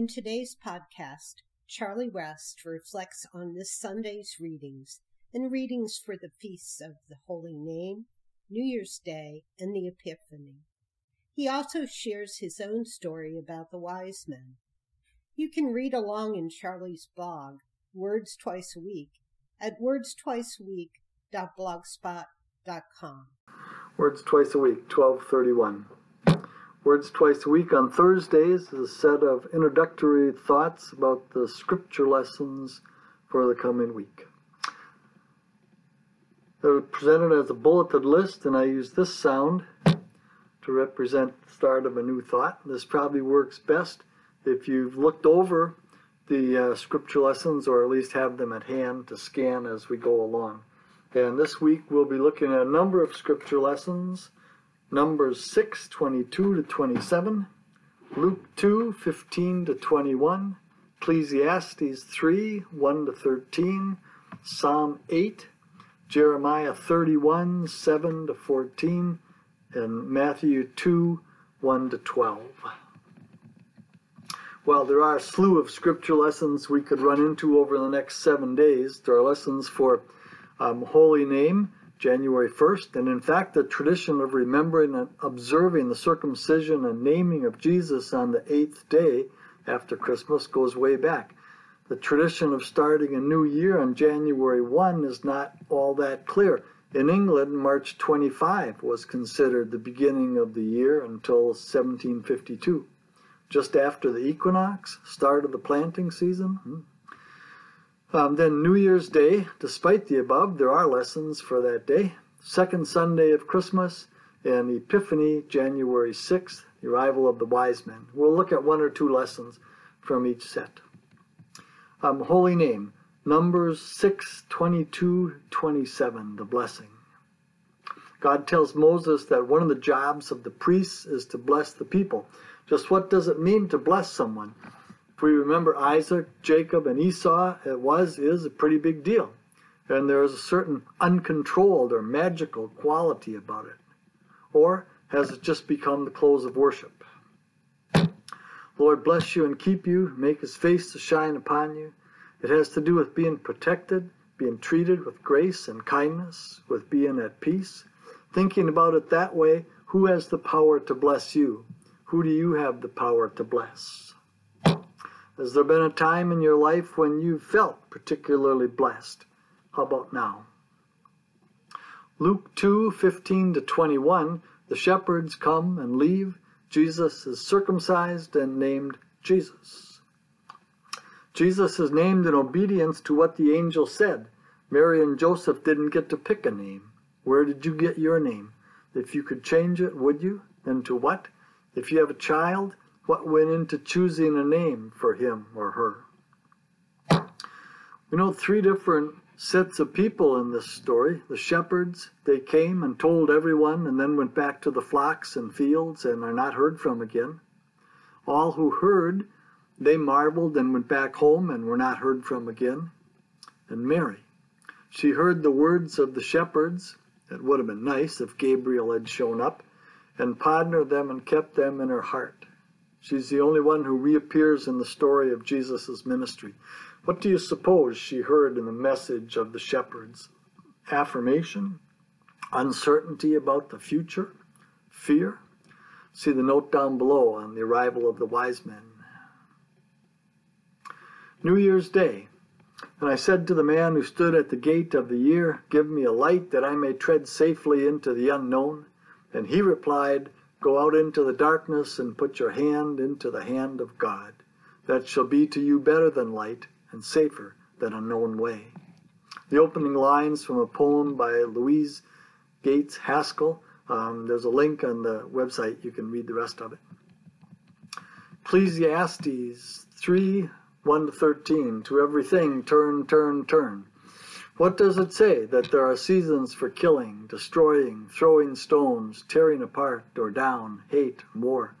In today's podcast, Charlie West reflects on this Sunday's readings and readings for the feasts of the Holy Name, New Year's Day, and the Epiphany. He also shares his own story about the wise men. You can read along in Charlie's blog, Words Twice a Week, at wordstwiceaweek.blogspot.com. Words Twice a Week, 1231. Words Twice a Week on Thursdays is a set of introductory thoughts about the scripture lessons for the coming week. They're presented as a bulleted list, and I use this sound to represent the start of a new thought. This probably works best if you've looked over the uh, scripture lessons or at least have them at hand to scan as we go along. And this week we'll be looking at a number of scripture lessons Numbers 6, 22 to 27, Luke 2, 15 to 21, Ecclesiastes 3, 1 to 13, Psalm 8, Jeremiah 31, 7 to 14, and Matthew 2, 1 to 12. Well, there are a slew of scripture lessons we could run into over the next seven days. There are lessons for um, Holy Name, January 1st, and in fact, the tradition of remembering and observing the circumcision and naming of Jesus on the eighth day after Christmas goes way back. The tradition of starting a new year on January 1 is not all that clear. In England, March 25 was considered the beginning of the year until 1752. Just after the equinox, start of the planting season. Hmm. Um, then New Year's Day, despite the above, there are lessons for that day. Second Sunday of Christmas and Epiphany, January 6th, the arrival of the wise men. We'll look at one or two lessons from each set. Um, Holy Name, Numbers 6, 22, 27, the blessing. God tells Moses that one of the jobs of the priests is to bless the people. Just what does it mean to bless someone? If we remember Isaac, Jacob, and Esau, it was, is a pretty big deal. And there is a certain uncontrolled or magical quality about it. Or has it just become the close of worship? Lord bless you and keep you, make his face to shine upon you. It has to do with being protected, being treated with grace and kindness, with being at peace. Thinking about it that way, who has the power to bless you? Who do you have the power to bless? Has there been a time in your life when you felt particularly blessed? How about now? Luke 2 15 to 21, the shepherds come and leave. Jesus is circumcised and named Jesus. Jesus is named in obedience to what the angel said. Mary and Joseph didn't get to pick a name. Where did you get your name? If you could change it, would you? And to what? If you have a child, what went into choosing a name for him or her. We know three different sets of people in this story. The shepherds, they came and told everyone and then went back to the flocks and fields and are not heard from again. All who heard, they marveled and went back home and were not heard from again. And Mary, she heard the words of the shepherds. It would have been nice if Gabriel had shown up and pondered them and kept them in her heart. She's the only one who reappears in the story of Jesus' ministry. What do you suppose she heard in the message of the shepherds? Affirmation? Uncertainty about the future? Fear? See the note down below on the arrival of the wise men. New Year's Day. And I said to the man who stood at the gate of the year, Give me a light that I may tread safely into the unknown. And he replied, Go out into the darkness and put your hand into the hand of God. That shall be to you better than light and safer than a known way. The opening lines from a poem by Louise Gates Haskins. Um, there's a link on the website. You can read the rest of it. Ecclesiastes 3 1 to 13. To everything turn, turn, turn. What does it say? That there are seasons for killing, destroying, throwing stones, tearing apart or down, hate, war.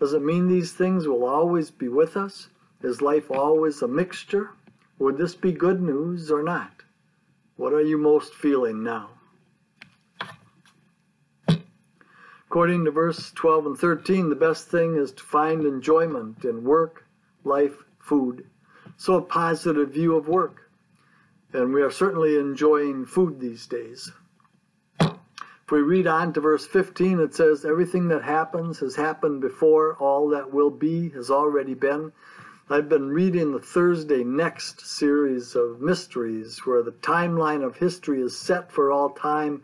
Does it mean these things will always be with us? Is life always a mixture? Would this be good news or not? What are you most feeling now? According to verse 12 and 13, the best thing is to find enjoyment in work, life, food. So a positive view of work and we are certainly enjoying food these days. If we read on to verse 15, it says, Everything that happens has happened before, all that will be has already been. I've been reading the Thursday Next series of mysteries where the timeline of history is set for all time,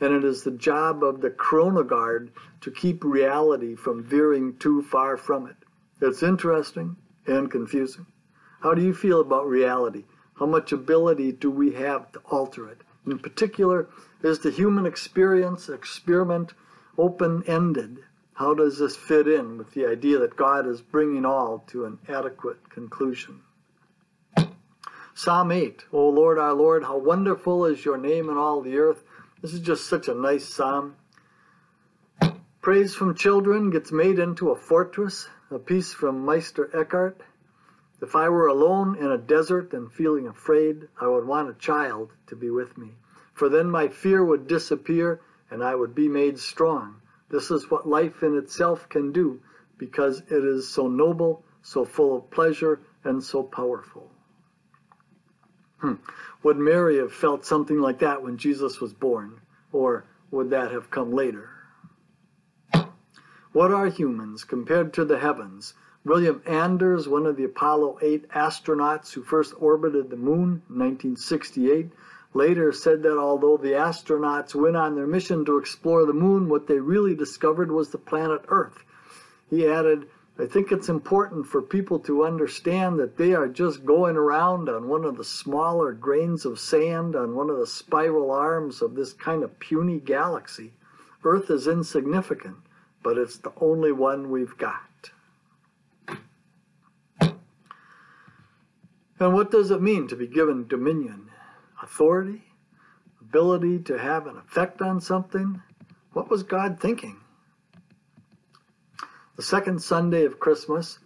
and it is the job of the chronoguard to keep reality from veering too far from it. It's interesting and confusing. How do you feel about reality? How much ability do we have to alter it? In particular, is the human experience experiment open ended? How does this fit in with the idea that God is bringing all to an adequate conclusion? Psalm 8, O Lord our Lord, how wonderful is your name in all the earth. This is just such a nice psalm. Praise from children gets made into a fortress, a piece from Meister Eckhart. If I were alone in a desert and feeling afraid, I would want a child to be with me. For then my fear would disappear and I would be made strong. This is what life in itself can do because it is so noble, so full of pleasure, and so powerful. Hmm. Would Mary have felt something like that when Jesus was born? Or would that have come later? What are humans compared to the heavens? William Anders, one of the Apollo 8 astronauts who first orbited the moon in 1968, later said that although the astronauts went on their mission to explore the moon, what they really discovered was the planet Earth. He added, I think it's important for people to understand that they are just going around on one of the smaller grains of sand on one of the spiral arms of this kind of puny galaxy. Earth is insignificant, but it's the only one we've got. And what does it mean to be given dominion? Authority? Ability to have an effect on something? What was God thinking? The second Sunday of Christmas,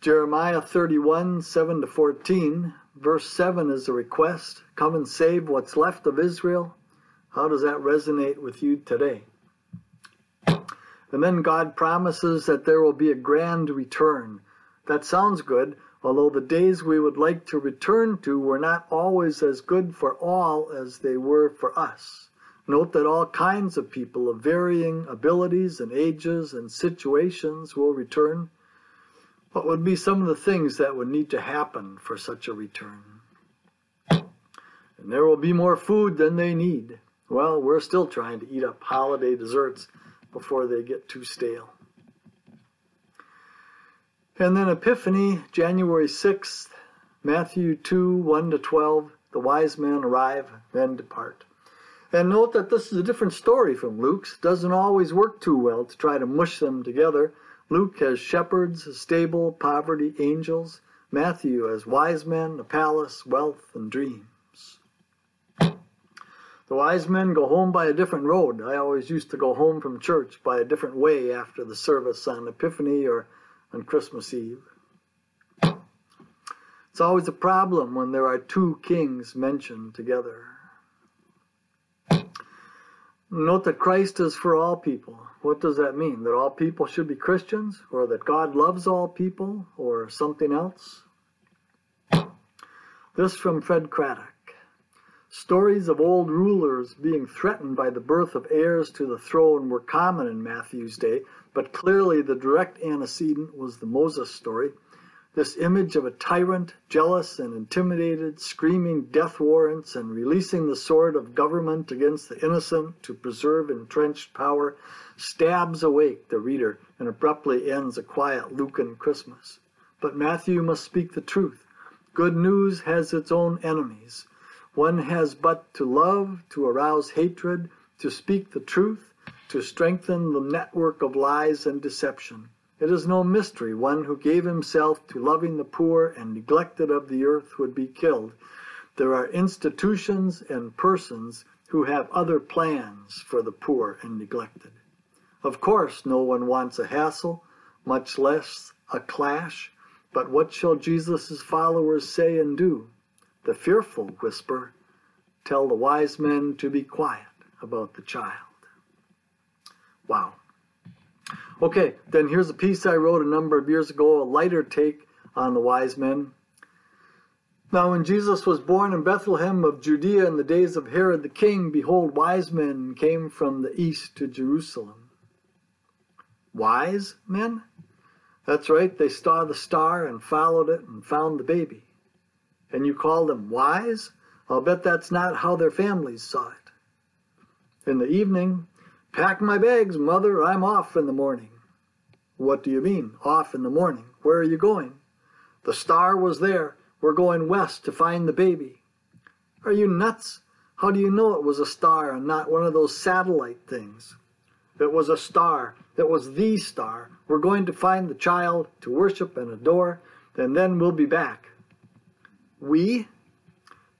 Jeremiah 31, 7 to 14, verse 7 is a request come and save what's left of Israel. How does that resonate with you today? And then God promises that there will be a grand return. That sounds good, although the days we would like to return to were not always as good for all as they were for us. Note that all kinds of people of varying abilities and ages and situations will return. What would be some of the things that would need to happen for such a return? And there will be more food than they need. Well, we're still trying to eat up holiday desserts before they get too stale. And then Epiphany, January 6th, Matthew 2 1 to 12. The wise men arrive, then depart. And note that this is a different story from Luke's. Doesn't always work too well to try to mush them together. Luke has shepherds, a stable, poverty, angels. Matthew has wise men, a palace, wealth, and dreams. The wise men go home by a different road. I always used to go home from church by a different way after the service on Epiphany or on Christmas Eve. It's always a problem when there are two kings mentioned together. Note that Christ is for all people. What does that mean? That all people should be Christians? Or that God loves all people? Or something else? This from Fred Craddock. Stories of old rulers being threatened by the birth of heirs to the throne were common in Matthew's day, but clearly the direct antecedent was the Moses story. This image of a tyrant, jealous and intimidated, screaming death warrants and releasing the sword of government against the innocent to preserve entrenched power stabs awake the reader and abruptly ends a quiet Lucan Christmas. But Matthew must speak the truth. Good news has its own enemies. One has but to love, to arouse hatred, to speak the truth, to strengthen the network of lies and deception. It is no mystery one who gave himself to loving the poor and neglected of the earth would be killed. There are institutions and persons who have other plans for the poor and neglected. Of course, no one wants a hassle, much less a clash, but what shall Jesus' followers say and do? The fearful whisper, Tell the wise men to be quiet about the child. Wow. Okay, then here's a piece I wrote a number of years ago, a lighter take on the wise men. Now, when Jesus was born in Bethlehem of Judea in the days of Herod the king, behold, wise men came from the east to Jerusalem. Wise men? That's right, they saw the star and followed it and found the baby. And you call them wise? I'll bet that's not how their families saw it. In the evening, pack my bags, mother, I'm off in the morning. What do you mean, off in the morning? Where are you going? The star was there. We're going west to find the baby. Are you nuts? How do you know it was a star and not one of those satellite things? It was a star. It was the star. We're going to find the child to worship and adore, and then we'll be back. We?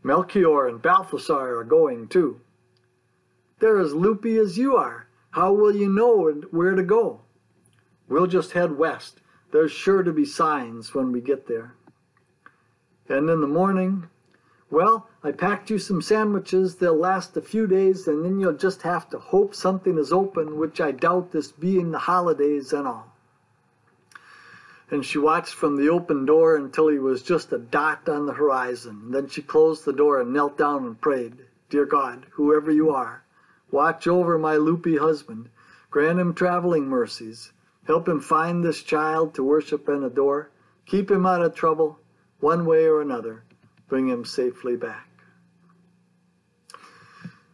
Melchior and Balthasar are going too. They're as loopy as you are. How will you know where to go? We'll just head west. There's sure to be signs when we get there. And in the morning, well, I packed you some sandwiches. They'll last a few days, and then you'll just have to hope something is open, which I doubt this being the holidays and all and she watched from the open door until he was just a dot on the horizon. Then she closed the door and knelt down and prayed, Dear God, whoever you are, watch over my loopy husband, grant him traveling mercies, help him find this child to worship and adore, keep him out of trouble, one way or another, bring him safely back.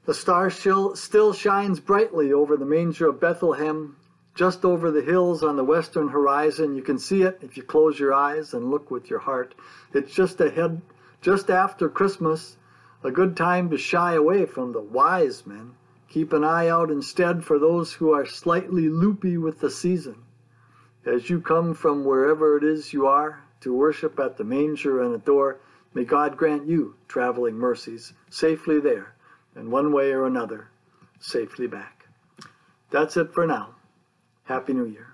The star still shines brightly over the manger of Bethlehem just over the hills on the western horizon. You can see it if you close your eyes and look with your heart. It's just ahead, just after Christmas, a good time to shy away from the wise men. Keep an eye out instead for those who are slightly loopy with the season. As you come from wherever it is you are to worship at the manger and adore, may God grant you traveling mercies safely there, and one way or another, safely back. That's it for now. Happy New Year.